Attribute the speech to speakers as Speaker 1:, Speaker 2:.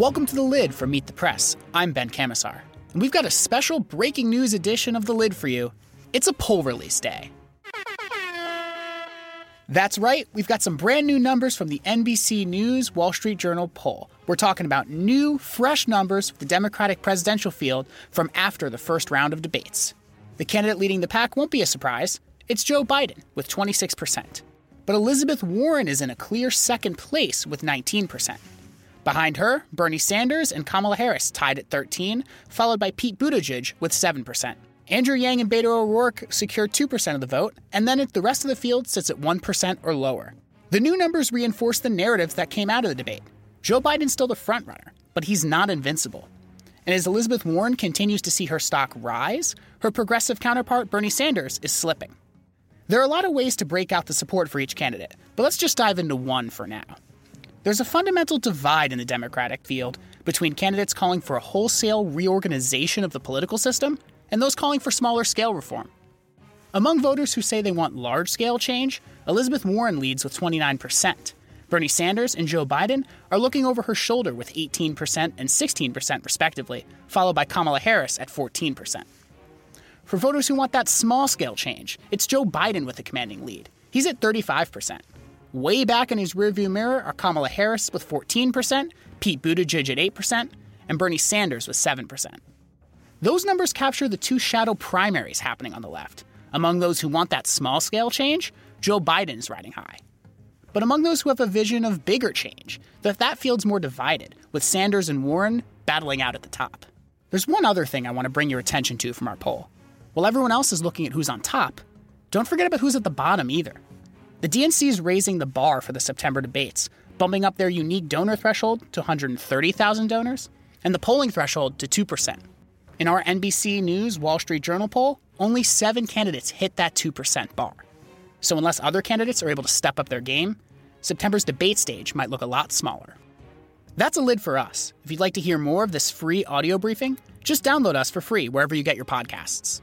Speaker 1: Welcome to The Lid from Meet the Press. I'm Ben Kamisar. And we've got a special breaking news edition of The Lid for you. It's a poll release day. That's right, we've got some brand new numbers from the NBC News Wall Street Journal poll. We're talking about new, fresh numbers for the Democratic presidential field from after the first round of debates. The candidate leading the pack won't be a surprise. It's Joe Biden with 26%. But Elizabeth Warren is in a clear second place with 19%. Behind her, Bernie Sanders and Kamala Harris tied at 13, followed by Pete Buttigieg with 7%. Andrew Yang and Beto O'Rourke secured 2% of the vote, and then the rest of the field sits at 1% or lower. The new numbers reinforce the narratives that came out of the debate. Joe Biden's still the frontrunner, but he's not invincible. And as Elizabeth Warren continues to see her stock rise, her progressive counterpart Bernie Sanders is slipping. There are a lot of ways to break out the support for each candidate, but let's just dive into one for now. There's a fundamental divide in the Democratic field between candidates calling for a wholesale reorganization of the political system and those calling for smaller scale reform. Among voters who say they want large scale change, Elizabeth Warren leads with 29%. Bernie Sanders and Joe Biden are looking over her shoulder with 18% and 16%, respectively, followed by Kamala Harris at 14%. For voters who want that small scale change, it's Joe Biden with a commanding lead. He's at 35%. Way back in his rearview mirror are Kamala Harris with 14%, Pete Buttigieg at 8%, and Bernie Sanders with 7%. Those numbers capture the two shadow primaries happening on the left. Among those who want that small scale change, Joe Biden's riding high. But among those who have a vision of bigger change, that that field's more divided, with Sanders and Warren battling out at the top. There's one other thing I want to bring your attention to from our poll. While everyone else is looking at who's on top, don't forget about who's at the bottom either. The DNC is raising the bar for the September debates, bumping up their unique donor threshold to 130,000 donors and the polling threshold to 2%. In our NBC News Wall Street Journal poll, only seven candidates hit that 2% bar. So, unless other candidates are able to step up their game, September's debate stage might look a lot smaller. That's a lid for us. If you'd like to hear more of this free audio briefing, just download us for free wherever you get your podcasts.